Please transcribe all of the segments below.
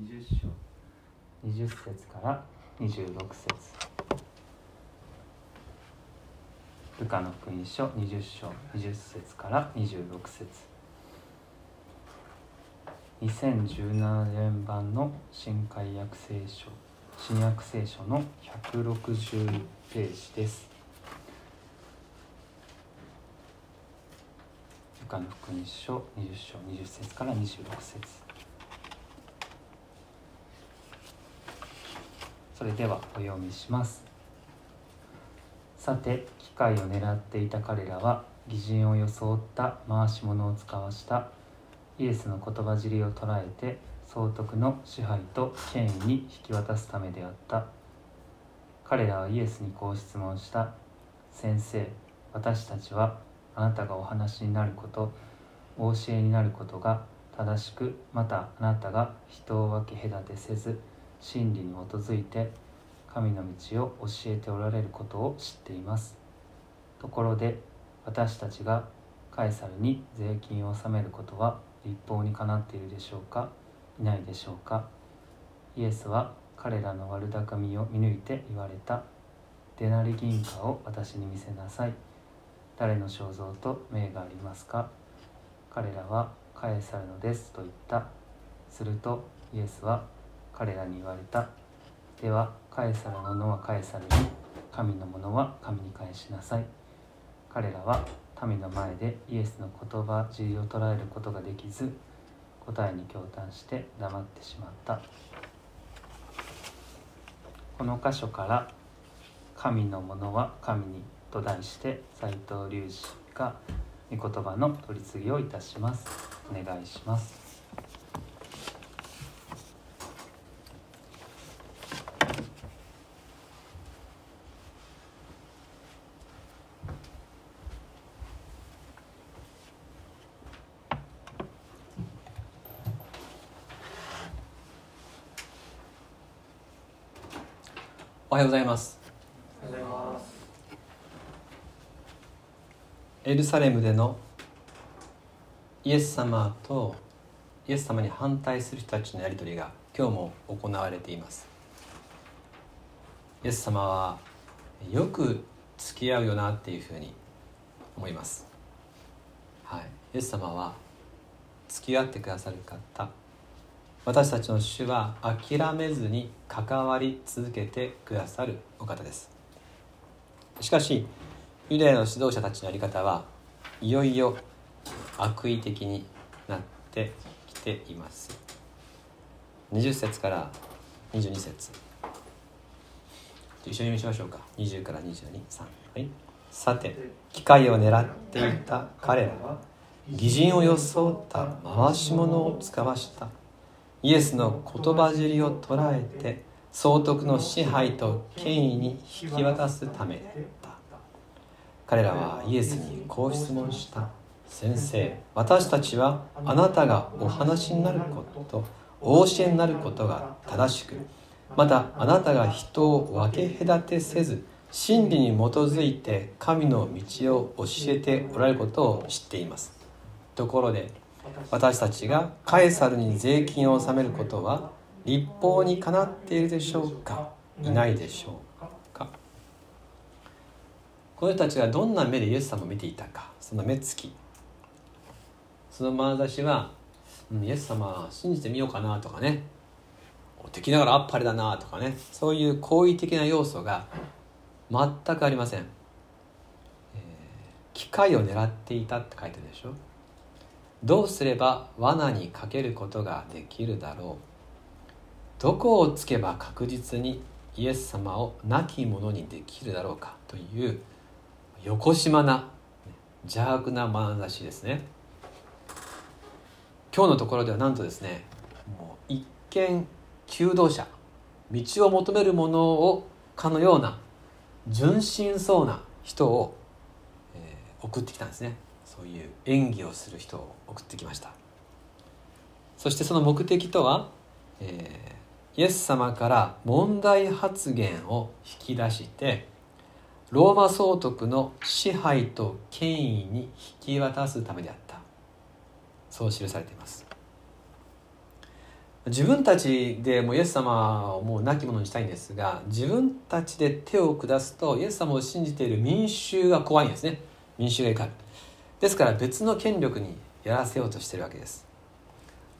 20章。20節から26節。ルカの福音書20章20節から26節。2017年版の新海約聖書新約聖書の160ページです。ルカの福音書20章20節から26節。それではお読みします。さて機会を狙っていた彼らは偽人を装った回し物を使わしたイエスの言葉尻を捉えて総督の支配と権威に引き渡すためであった。彼らはイエスにこう質問した。先生私たちはあなたがお話になることお教えになることが正しくまたあなたが人を分け隔てせず真理に基づいて神の道を教えておられることを知っています。ところで私たちがカエサルに税金を納めることは立法にかなっているでしょうか？いないでしょうか？イエスは彼らの悪巧みを見抜いて言われた。デナリ銀貨を私に見せなさい。誰の肖像と名がありますか？彼らはカエサルのですと言った。するとイエスは彼らに言われた。ではカエサルのものはカエサルに神のものは神に返しなさい。彼らは民の前でイエスの言葉尻を捉えることができず答えに驚嘆して黙ってしまった。この箇所から「神のものは神に」と題して斎藤隆二が御言葉の取り次ぎをいたします。お願いします。おはようございます。エルサレムでのイエス様とイエス様に反対する人たちのやり取りが今日も行われています。イエス様はよく付き合うよなっていうふうに思います。はい。イエス様は付き合ってくださる方私たちの主は諦めずに関わり続けてくださるお方です。しかしユダヤの指導者たちのやり方はいよいよ悪意的になってきています。20節から22節。一緒に見しましょうか。20から223はい。さて機会を狙っていた彼らは偽人を装った回し物を使わした。イエスの言葉尻を捉えて総督の支配と権威に引き渡すためだった。彼らはイエスにこう質問した先生。私たちはあなたがお話になることお教えになることが正しくまたあなたが人を分け隔てせず真理に基づいて神の道を教えておられることを知っています。ところで私たちがカエサルに税金を納めることは立法にかなっているでしょうか？いないでしょうか？この人たちがどんな目でイエス様を見ていたか？その目つき。その眼差しは、うん、イエス様信じてみようかなとかね。敵ながらあっぱれだなとかね。そういう好意的な要素が全くありません、えー、機会を狙っていたって書いてるでしょ？どうすれば罠にかけることができるだろう？どこをつけば確実にイエス様を亡き者にできるだろうか？というよこしまな邪悪な眼差しですね。今日のところではなんとですねもう一見求道者道を求める者をかのような純真そうな人を、えー、送ってきたんですね。そういう演技をする人を。送ってきました。そしてその目的とは、えー、イエス様から問題発言を引き出してローマ総督の支配と権威に引き渡すためであった。そう記されています。自分たちでもイエス様をもう亡き者にしたいんですが自分たちで手を下すとイエス様を信じている民衆が怖いんですね。民衆が怒る。ですから別の権力にやらせようとしているわけです。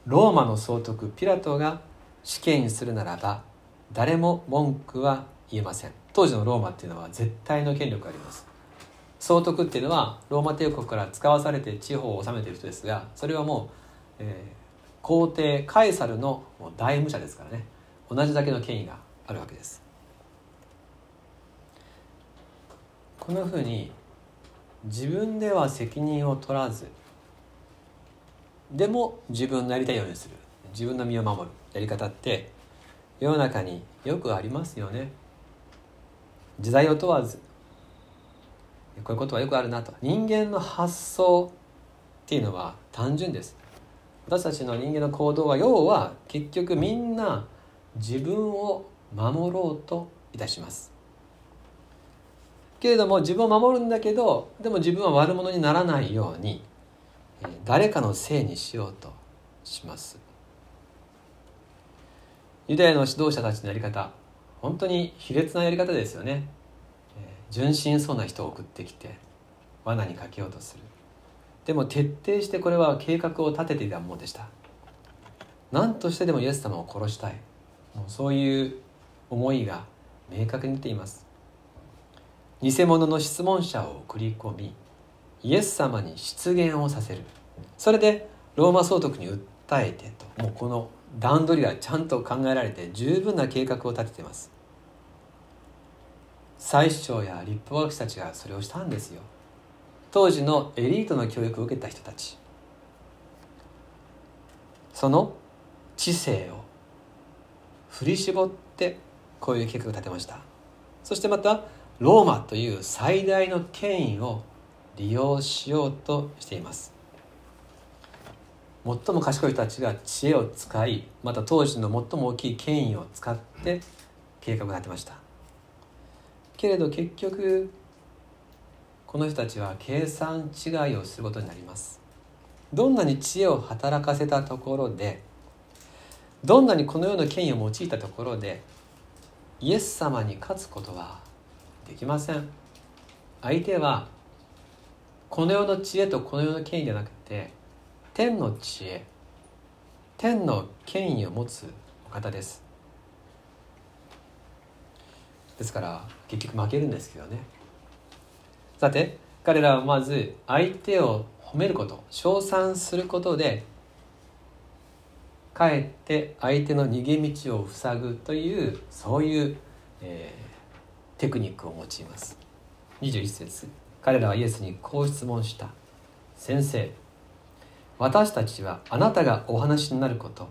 ローマの総督ピラトが死刑にするならば誰も文句は言えません。当時のローマっていうのは絶対の権力があります。総督っていうのはローマ帝国から使わされて地方を治めている人ですがそれはもう、えー、皇帝カエサルの大武者ですからね。同じだけの権威があるわけです。このふうに自分では責任を取らずでも自分のやりたいようにする。自分の身を守る。やり方って世の中によくありますよね。時代を問わず。こういうことはよくあるなと。人間の発想っていうのは単純です。私たちの人間の行動は要は結局みんな自分を守ろうといたします。けれども自分を守るんだけどでも自分は悪者にならないように誰かのせいにしようとします。ユダヤの指導者たちのやり方本当に卑劣なやり方ですよね。純真そうな人を送ってきて罠にかけようとする。でも徹底してこれは計画を立てていたものでした。何としてでもイエス様を殺したい。もうそういう思いが明確に出ています。偽物の質問者を送り込みイエス様に出現をさせる。それでローマ総督に訴えてと。もうこの段取りがちゃんと考えられて十分な計画を立ててます。最首長や立法学者たちがそれをしたんですよ。当時のエリートの教育を受けた人たち。その知性を振り絞ってこういう計画を立てました。そしてまたローマという最大の権威を利用しようとしています。最も賢い人たちが知恵を使いまた当時の最も大きい権威を使って計画を立てました。けれど結局この人たちは計算違いをすることになります。どんなに知恵を働かせたところでどんなにこのような権威を用いたところでイエス様に勝つことはできません。相手はこの世の知恵とこの世の権威じゃなくて天の知恵天の権威を持つお方です。ですから結局負けるんですけどね。さて彼らはまず相手を褒めること称賛することでかえって相手の逃げ道を塞ぐというそういう、えー、テクニックを用います。21節。彼らはイエスにこう質問した「先生私たちはあなたがお話になること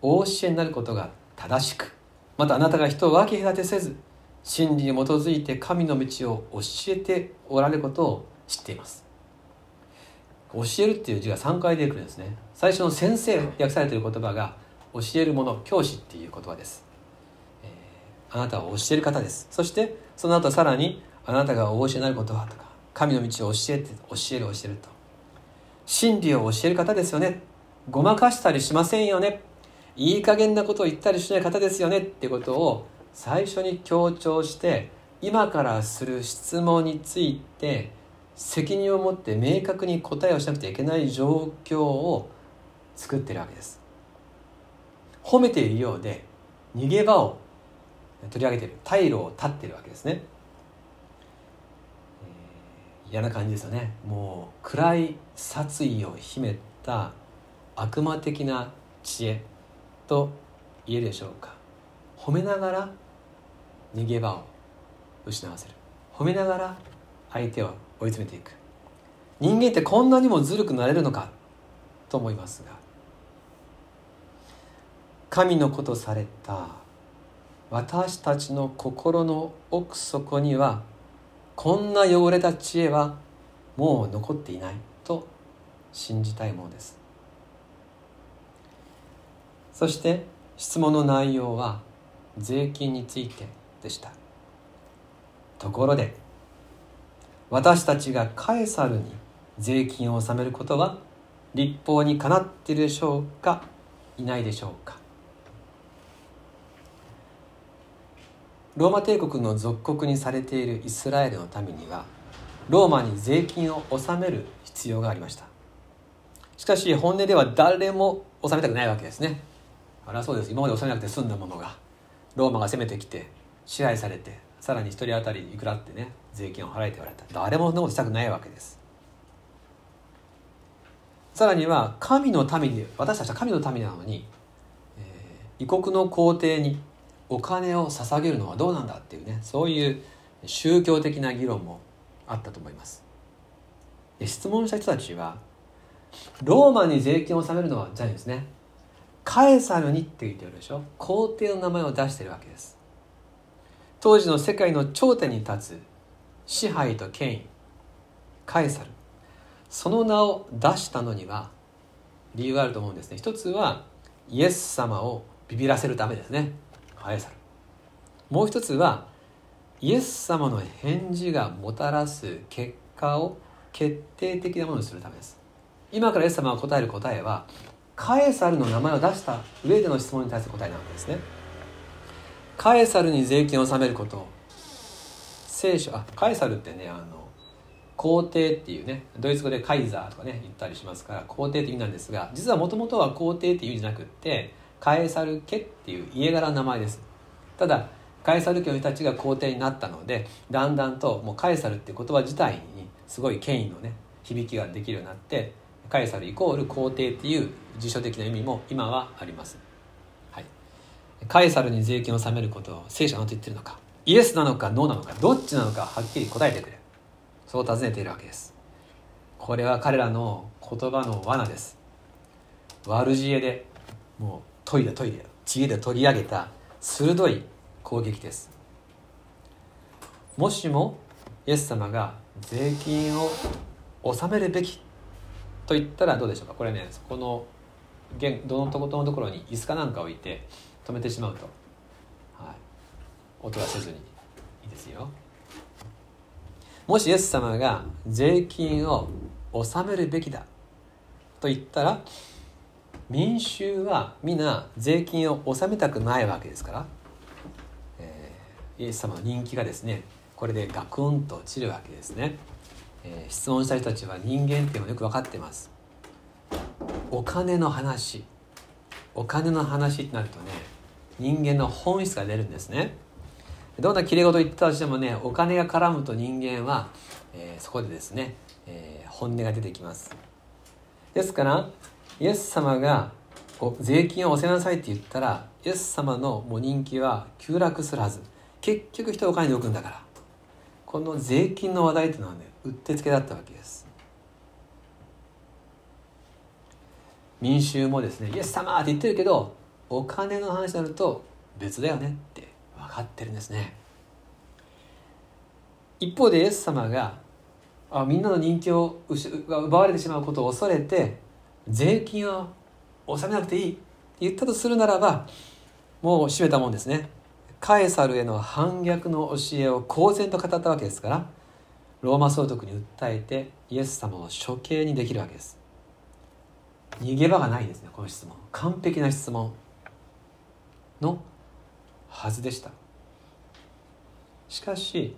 お教えになることが正しくまたあなたが人を分け隔てせず真理に基づいて神の道を教えておられることを知っています。教えるっていう字が3回出てくるんですね。最初の先生訳されている言葉が教えるもの教師っていう言葉です、えー、あなたは教える方です。そしてその後さらにあなたがお教えになることはとか神の道を教えて教える教えると。真理を教える方ですよね。ごまかしたりしませんよね。いい加減なことを言ったりしない方ですよね。ってことを最初に強調して今からする質問について責任を持って明確に答えをしなくてはいけない状況を作ってるわけです。褒めているようで逃げ場を取り上げている。退路を断っているわけですね、嫌な感じですよね。もう暗い殺意を秘めた悪魔的な知恵と言えるでしょうか。褒めながら逃げ場を失わせる。褒めながら相手を追い詰めていく。人間ってこんなにもずるくなれるのか。と思いますが。神のことされた私たちの心の奥底にはこんな汚れた知恵はもう残っていないと信じたいものです。そして質問の内容は税金についてでした。ところで私たちがカエサルに税金を納めることは立法にかなっているでしょうかいないでしょうか。ローマ帝国の属国にされているイスラエルの民にはローマに税金を納める必要がありました。しかし本音では誰も納めたくないわけですね。あらそうです。今まで納めなくて済んだものがローマが攻めてきて支配されてさらに1人当たりいくらってね税金を払えて言われた。誰もそんなことしたくないわけです。さらには神の民で私たちは神の民なのに、えー、異国の皇帝にお金を捧げるのはどうなんだっていうねそういう宗教的な議論もあったと思います。で質問した人たちはローマに税金を納めるのはじゃないですね。カエサルにって言ってるでしょ。皇帝の名前を出してるわけです。当時の世界の頂点に立つ支配と権威カエサル。その名を出したのには理由があると思うんですね。一つはイエス様をビビらせるためですね。カエサル。もう一つはイエス様の返事がもたらす結果を決定的なものにするためです。今からイエス様が答える答えはカエサルの名前を出した上での質問に対する答えなわけですね。カエサルに税金を納めること。聖書あカエサルってねあの皇帝っていうねドイツ語でカイザーとかね言ったりしますから皇帝って意味なんですが実はもともとは皇帝っていう意味じゃなくってカエサル家っていう家柄の名前です。ただカエサル家の人たちが皇帝になったのでだんだんともうカエサルっていう言葉自体にすごい権威のね響きができるようになってカエサルイコール皇帝っていう辞書的な意味も今はあります、はい、カエサルに税金を納めることを聖書は何と言ってるのか。イエスなのかノーなのかどっちなのかはっきり答えてくれ。そう尋ねているわけです。これは彼らの言葉の罠です。悪知恵でもう研いで研いで知恵で取り上げた鋭い攻撃です。もしもイエス様が税金を納めるべきと言ったらどうでしょうか。これねこのどのとことのところに椅子かなんか置いて止めてしまうと、はい、音がせずに。いいですよもしイエス様が税金を納めるべきだと言ったら民衆は皆税金を納めたくないわけですから、えー、イエス様の人気がですねこれでガクンと落ちるわけですね、えー、質問した人たちは人間っていうのをよく分かってます。お金の話。お金の話ってなるとね人間の本質が出るんですね。どんなきれい事言ったとしてもねお金が絡むと人間は、えー、そこでですね、えー、本音が出てきます。ですからイエス様が税金を納めなさいって言ったらイエス様のもう人気は急落するはず。結局人はお金で置くんだから。この税金の話題っていうのはねうってつけだったわけです。民衆もですねイエス様って言ってるけどお金の話になると別だよねって分かってるんですね。一方でイエス様があみんなの人気を奪われてしまうことを恐れて税金を納めなくていいって言ったとするならばもう閉めたもんですね。カエサルへの反逆の教えを公然と語ったわけですからローマ総督に訴えてイエス様を処刑にできるわけです。逃げ場がないですねこの質問。完璧な質問のはずでした。しかし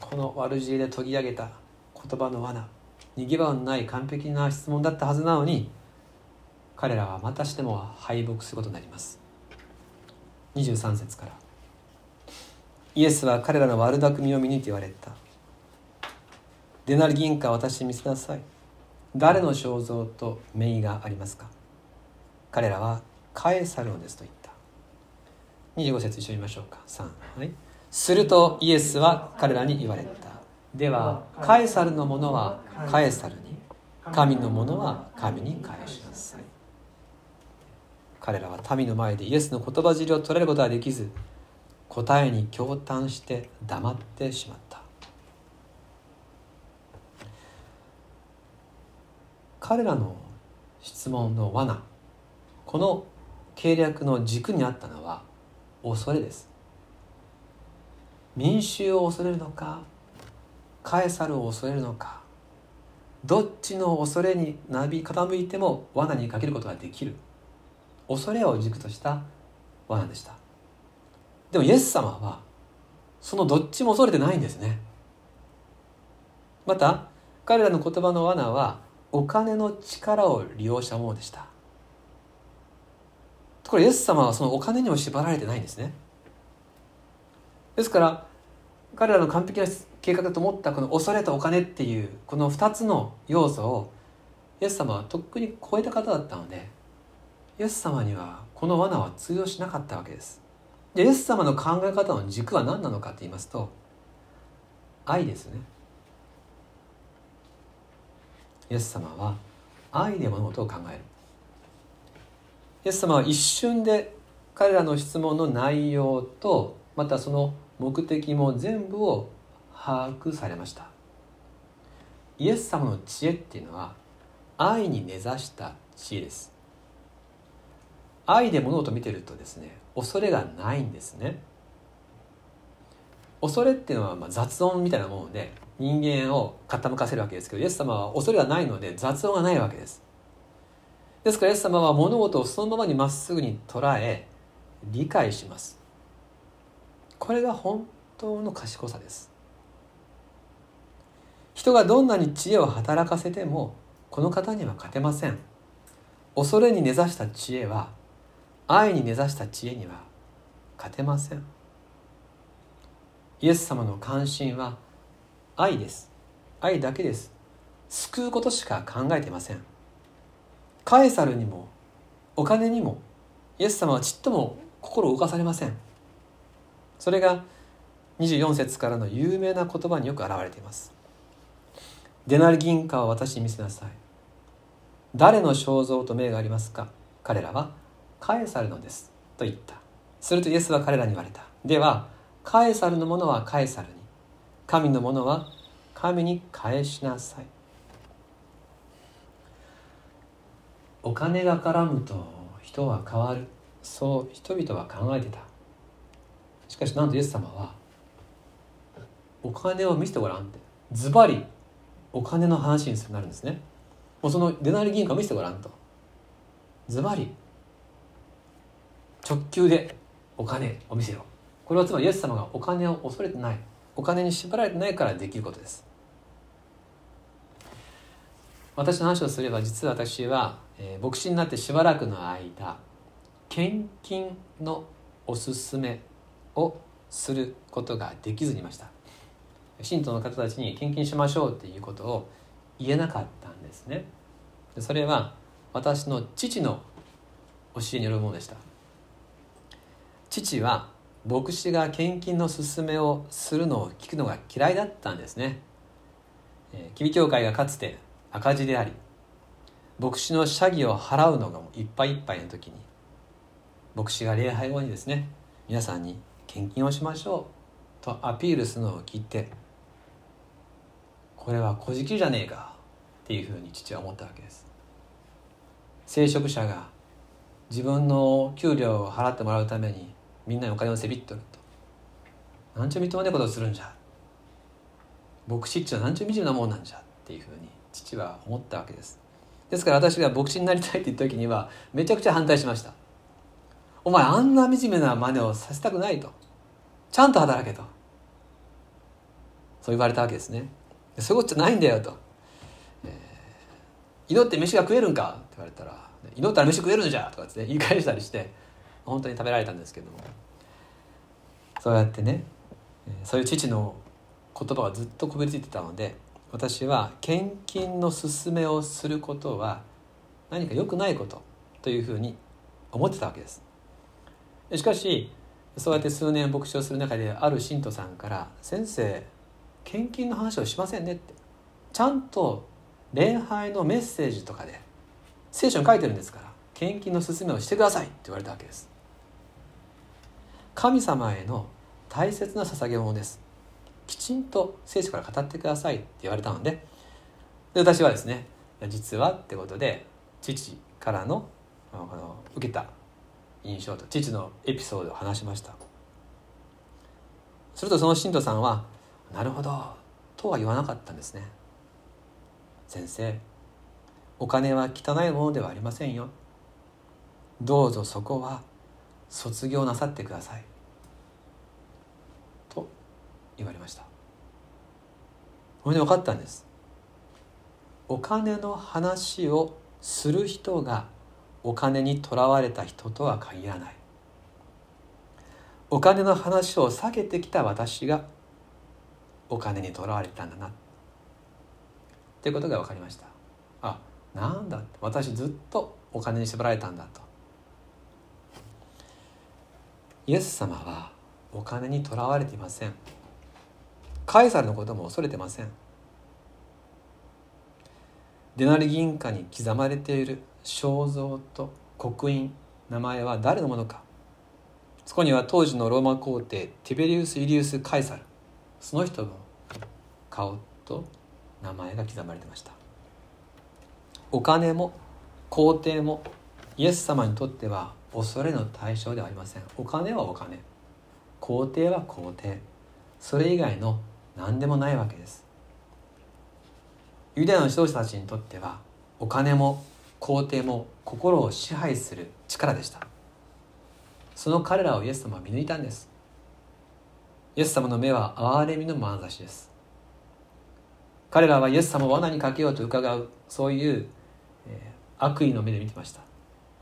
この悪知恵で研ぎ上げた言葉の罠逃げ場のない完璧な質問だったはずなのに彼らはまたしても敗北することになります。23節から。イエスは彼らの悪巧みを見にと言われた。デナリ銀貨私に見せなさい。誰の肖像と名がありますか？彼らはカエサルのですと言った。25節一緒に見ましょうか。3はい。するとイエスは彼らに言われた。ではカエサルのものはカエサルに神のものは神に返しなさい。彼らは民の前でイエスの言葉尻を取れることはできず答えに驚嘆して黙ってしまった。彼らの質問の罠この計略の軸にあったのは恐れです。民衆を恐れるのかカエサルを恐れるのか。どっちの恐れになび傾いても罠にかけることができる。恐れを軸とした罠でした。でもイエス様はそのどっちも恐れてないんですね。また彼らの言葉の罠はお金の力を利用したものでした。ところイエス様はそのお金にも縛られてないんですね。ですから彼らの完璧な計画だと思ったこの恐れとお金っていうこの2つの要素をイエス様はとっくに超えた方だったのでイエス様にはこの罠は通用しなかったわけです。でイエス様の考え方の軸は何なのかと言いますと愛ですね。イエス様は愛で物事を考える。イエス様は一瞬で彼らの質問の内容とまたその目的も全部を把握されました。イエス様の知恵っていうのは愛に根ざした知恵です。愛で物事を見てるとですね恐れがないんですね。恐れっていうのはま雑音みたいなもので人間を傾かせるわけですけどイエス様は恐れがないので雑音がないわけです。ですからイエス様は物事をそのままにまっすぐに捉え理解します。これが本当の賢さです。人がどんなに知恵を働かせてもこの方には勝てません。恐れに根ざした知恵は愛に根ざした知恵には勝てません。イエス様の関心は愛です。愛だけです。救うことしか考えてません。カエサルにもお金にもイエス様はちっとも心を動かされません。それが24節からの有名な言葉によく表れています。デナリ銀貨を私に見せなさい。誰の肖像と名がありますか？彼らはカエサルのです。と言った。するとイエスは彼らに言われた。ではカエサルのものはカエサルに。神のものは神に返しなさい。お金が絡むと人は変わる。そう人々は考えてた。しかしなんとイエス様はお金を見せてごらんって。ズバリお金の話になるんですね。もうそのデナリ銀貨見せてごらんと。ズバリ直球でお金を見せよこれはつまりイエス様がお金を恐れてない。お金に縛られてないからできることです。私の話をすれば実は私は、えー、牧師になってしばらくの間献金のおすすめをすることができずにいました。信徒の方たちに献金しましょうっていうことを言えなかったんですね。それは私の父の教えによるものでした。父は牧師が献金の勧めをするのを聞くのが嫌いだったんですね。吉備教会がかつて赤字であり牧師の謝儀を払うのがいっぱいいっぱいの時に牧師が礼拝後にですね皆さんに献金をしましょうとアピールするのを聞いてこれは小じじゃねえか。っていうふうに父は思ったわけです。聖職者が自分の給料を払ってもらうためにみんなにお金をせびっとると。なんちゅうみっともねえことをするんじゃ。牧師っちゅうのはなんちゅう惨めなもんなんじゃ。っていうふうに父は思ったわけです。ですから私が牧師になりたいって言った時にはめちゃくちゃ反対しました。お前あんな惨めな真似をさせたくないと。ちゃんと働けと。そう言われたわけですね。そういうことじゃないんだよと、えー、祈って飯が食えるんか？って言われたら祈ったら飯食えるんじゃ！とかって、言い返したりして本当に食べられたんですけども。そうやってねそういう父の言葉がずっとこびりついてたので私は献金の勧めをすることは何か良くないことというふうに思ってたわけです。しかしそうやって数年牧師をする中である信徒さんから「先生献金の話をしませんね」って。ちゃんと礼拝のメッセージとかで聖書に書いてるんですから献金の勧めをしてくださいって言われたわけです。神様への大切な捧げ物です。きちんと聖書から語ってくださいって言われたのでで私はですね実はってことで父からのこの受けた印象と父のエピソードを話しました。するとその信徒さんは「なるほど」とは言わなかったんですね。先生お金は汚いものではありませんよ。どうぞそこは卒業なさってください。と言われました。これで分かったんです。お金の話をする人がお金にとらわれた人とは限らない。お金の話を避けてきた私がお金にとらわれたんだな。っていうことが分かりました。あなんだ私ずっとお金に縛られたんだと。イエス様はお金にとらわれていません。カエサルのことも恐れてません。デナリ銀貨に刻まれている肖像と刻印名前は誰のものか。そこには当時のローマ皇帝ティベリウス・イリウス・カエサル。その人の顔と名前が刻まれてました。お金も皇帝もイエス様にとっては恐れの対象ではありません。お金はお金。皇帝は皇帝。それ以外の何でもないわけです。ユダヤの指導者たちにとってはお金も皇帝も心を支配する力でした。その彼らをイエス様は見抜いたんです。イエス様の目は憐れみの眼差しです。彼らはイエス様を罠にかけようと伺うそういう、えー、悪意の目で見てました。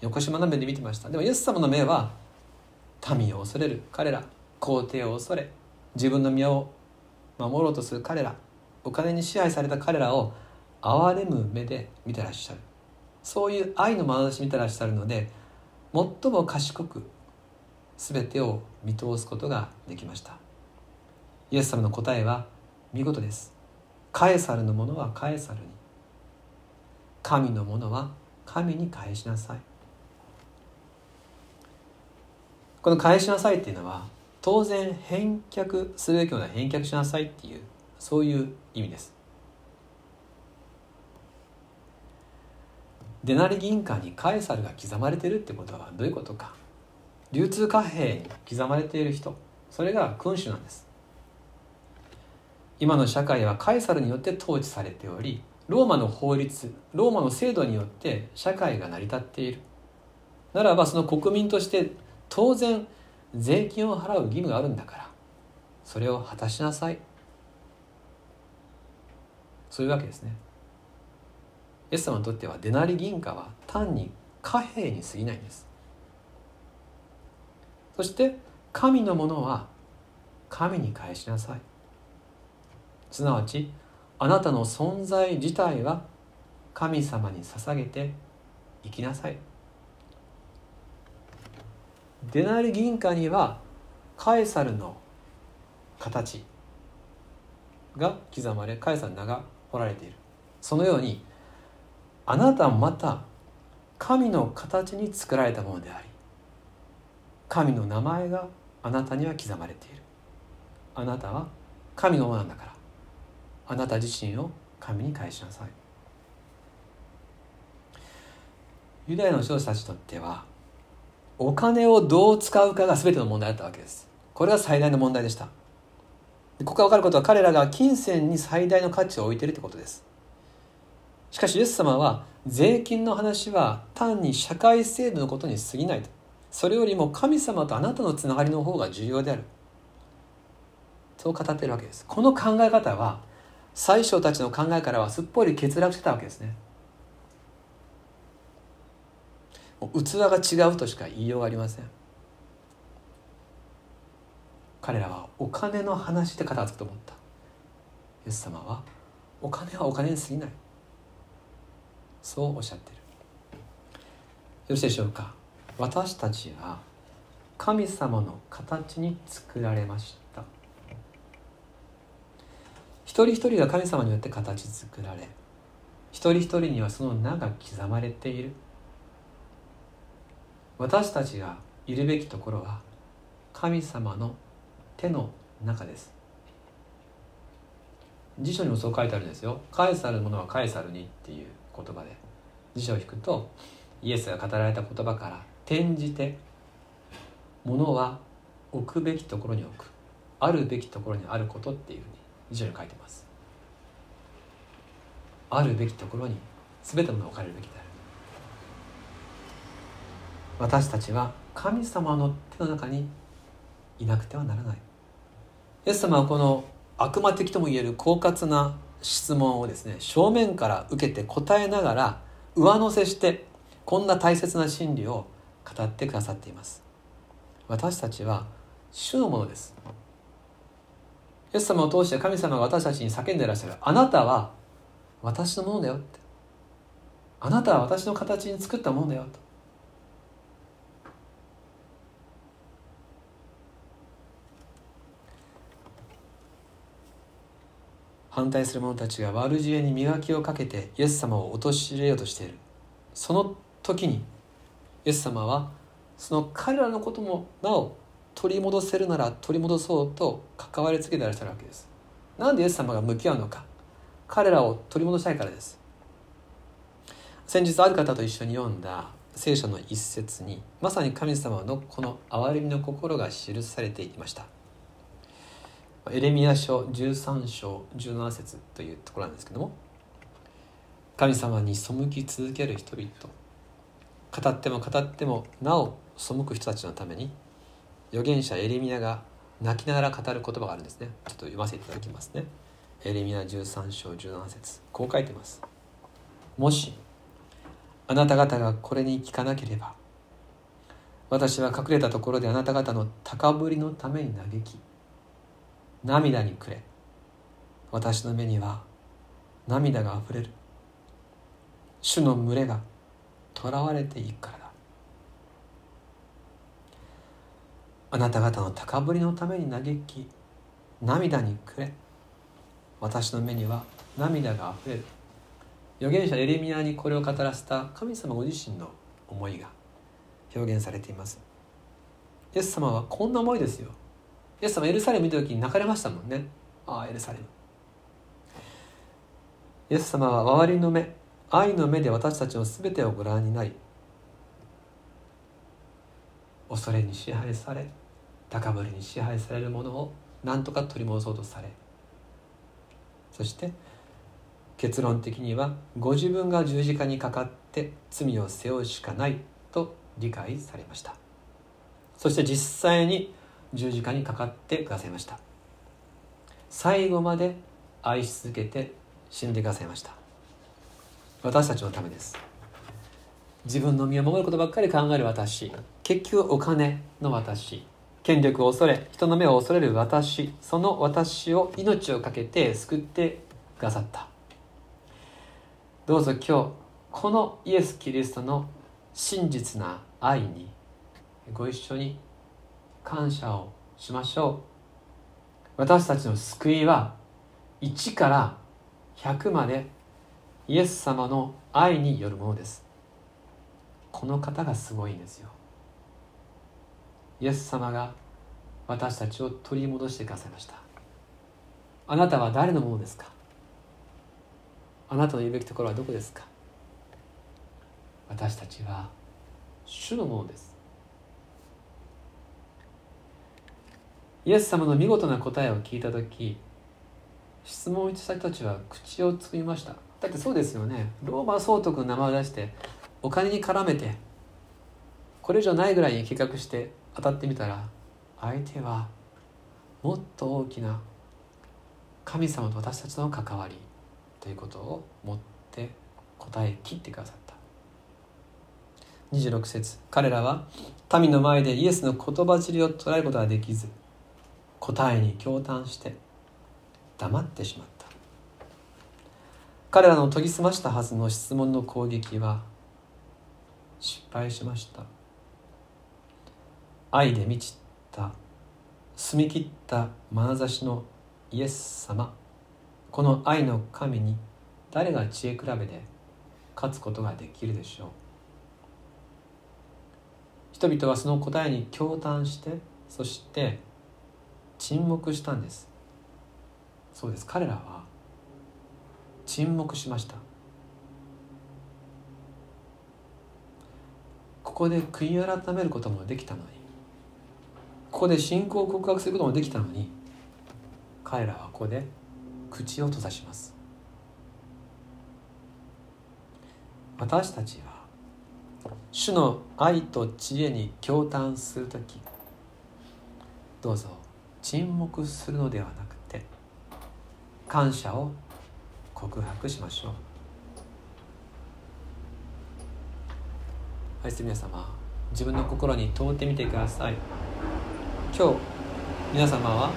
横島の目で見てました。でもイエス様の目は民を恐れる。彼ら皇帝を恐れ自分の身を守ろうとする彼らお金に支配された彼らを憐れむ目で見てらっしゃる。そういう愛の眼差し見てらっしゃるので最も賢く全てを見通すことができました。イエス様の答えは見事です。カエサルのものはカエサルに神のものは神に返しなさい。この返しなさいっていうのは当然返却するべきものは返却しなさいっていうそういう意味です。デナリ銀貨にカエサルが刻まれてるってことはどういうことか。流通貨幣に刻まれている人それが君主なんです。今の社会はカエサルによって統治されておりローマの法律ローマの制度によって社会が成り立っている。ならばその国民として当然税金を払う義務があるんだからそれを果たしなさい。そういうわけですね。イエス様にとってはデナリ銀貨は単に貨幣に過ぎないんです。そして神のものは神に返しなさい。すなわちあなたの存在自体は神様に捧げて生きなさい。デナリ銀貨にはカエサルの形が刻まれカエサルの名が彫られている。そのようにあなたもまた神の形に作られたものであり神の名前があなたには刻まれている。あなたは神のものなんだから。あなた自身を神に返しなさい。ユダヤの指導者たちにとってはお金をどう使うかが全ての問題だったわけです。これが最大の問題でした。ここから分かることは彼らが金銭に最大の価値を置いているということです。しかしイエス様は税金の話は単に社会制度のことに過ぎないと。それよりも神様とあなたのつながりの方が重要である。そう語っているわけです。この考え方は最初たちの考えからはすっぽり欠落してたわけですね。器が違うとしか言いようがありません。彼らはお金の話で片付くと思った。イエス様はお金はお金に過ぎない。そうおっしゃってる。よろしいでしょうか。私たちは神様の形に作られました。一人一人が神様によって形作られ一人一人にはその名が刻まれている。私たちがいるべきところは神様の手の中です。辞書にもそう書いてあるんですよ「カエサルものはカエサルに」っていう言葉で。辞書を引くとイエスが語られた言葉から転じて物は置くべきところに置く。あるべきところにあることっていう。ふうに辞書に書いてます。あるべきところに全てのものを置かれるべきである。私たちは神様の手の中にいなくてはならない。イエス様はこの悪魔的ともいえる狡猾な質問をですね正面から受けて答えながら上乗せしてこんな大切な真理を語ってくださっています。私たちは主のものです。イエス様を通して神様が私たちに叫んでいらっしゃる。あなたは私のものだよって。あなたは私の形に作ったものだよと。反対する者たちが悪知恵に磨きをかけてイエス様を陥れようとしている。その時にイエス様はその彼らのこともなお取り戻せるなら取り戻そうと関わりつけていらっしゃるわけです。なんでイエス様が向き合うのか。彼らを取り戻したいからです。先日ある方と一緒に読んだ聖書の一節にまさに神様のこの憐れみの心が記されていました。エレミア書13章17節というところなんですけども神様に背き続ける人々。語っても語ってもなお背く人たちのために預言者エレミアが泣きながら語る言葉があるんですね。ちょっと読ませていただきますね。エレミア13章17節。こう書いてます。もしあなた方がこれに聞かなければ私は隠れたところであなた方の高ぶりのために嘆き涙にくれ。私の目には涙があふれる。主の群れが囚われていくからだあなた方の高ぶりのために嘆き涙にくれ。私の目には涙があふれる。預言者エレミアにこれを語らせた神様ご自身の思いが表現されています。イエス様はこんな思いですよ。イエス様エルサレム見た時に泣かれましたもんね。ああエルサレム。イエス様は周りの目愛の目で私たちの全てをご覧になり恐れに支配され高ぶりに支配されるものを何とか取り戻そうとされそして結論的にはご自分が十字架にかかって罪を背負うしかないと理解されました。そして実際に十字架にかかってくださいました。最後まで愛し続けて死んでくださいました。私たちのためです。自分の身を守ることばっかり考える私結局お金の私権力を恐れ人の目を恐れる私その私を命を懸けて救ってくださった。どうぞ今日このイエス・キリストの真実な愛にご一緒に感謝をしましょう。私たちの救いは1から100までイエス様の愛によるものです。この方がすごいんですよ。イエス様が私たちを取り戻してくださいました。あなたは誰のものですか？あなたの言うべきところはどこですか？私たちは主のものです。イエス様の見事な答えを聞いた時質問した人たちは口をつみました。だってそうですよね。ローマ総督の名前を出してお金に絡めてこれ以上ないぐらいに計画して当たってみたら相手はもっと大きな神様と私たちの関わりということを持って答え切ってくださった。26節彼らは民の前でイエスの言葉尻を捉えることができず答えに驚嘆して黙ってしまった。彼らの研ぎ澄ましたはずの質問の攻撃は失敗しました。愛で満ちた澄み切った眼差しのイエス様。この愛の神に誰が知恵比べで勝つことができるでしょう。人々はその答えに驚嘆してそして沈黙したんです。そうです。彼らは沈黙しました。ここで悔い改めることもできたのにここで信仰を告白することもできたのに彼らはここで口を閉ざします。私たちは主の愛と知恵に驚嘆する時どうぞ沈黙するのではなくて感謝を告白しましょう。愛する皆様自分の心に問うてみてください。今日皆様は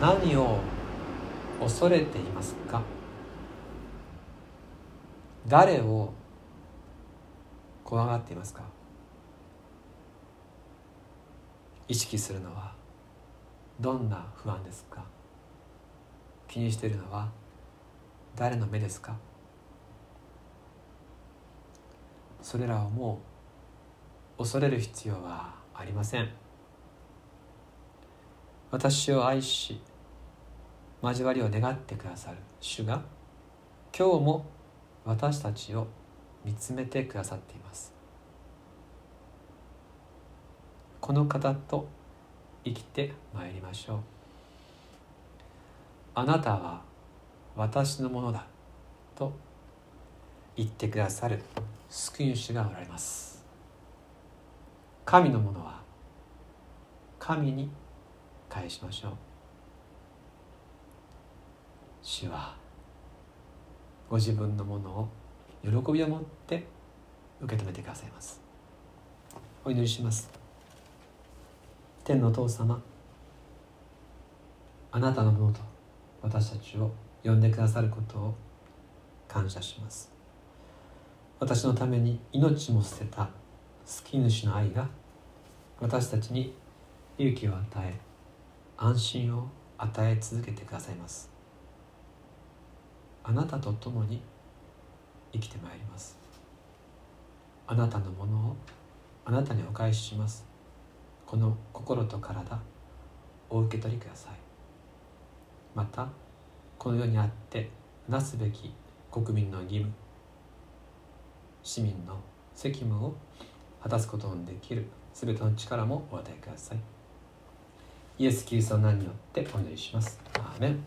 何を恐れていますか？誰を怖がっていますか？意識するのはどんな不安ですか？気にしているのは誰の目ですか？それらをもう恐れる必要はありません。私を愛し交わりを願ってくださる主が今日も私たちを見つめてくださっています。この方と生きてまいりましょう。あなたは私のものだと言ってくださる救い主がおられます。神のものは神に返しましょう。主はご自分のものを喜びを持って受け止めてくださいます。お祈りします。天のお父様あなたのものと私たちを呼んでくださることを感謝します。私のために命も捨てた救い主の愛が私たちに勇気を与え安心を与え続けてくださいます。あなたと共に生きてまいります。あなたのものをあなたにお返しします。この心と体お受け取りください。またこの世にあってなすべき国民の義務市民の責務を果たすことのできる全ての力もお与えください。イエス・キリストの名によってお祈りします。アーメン。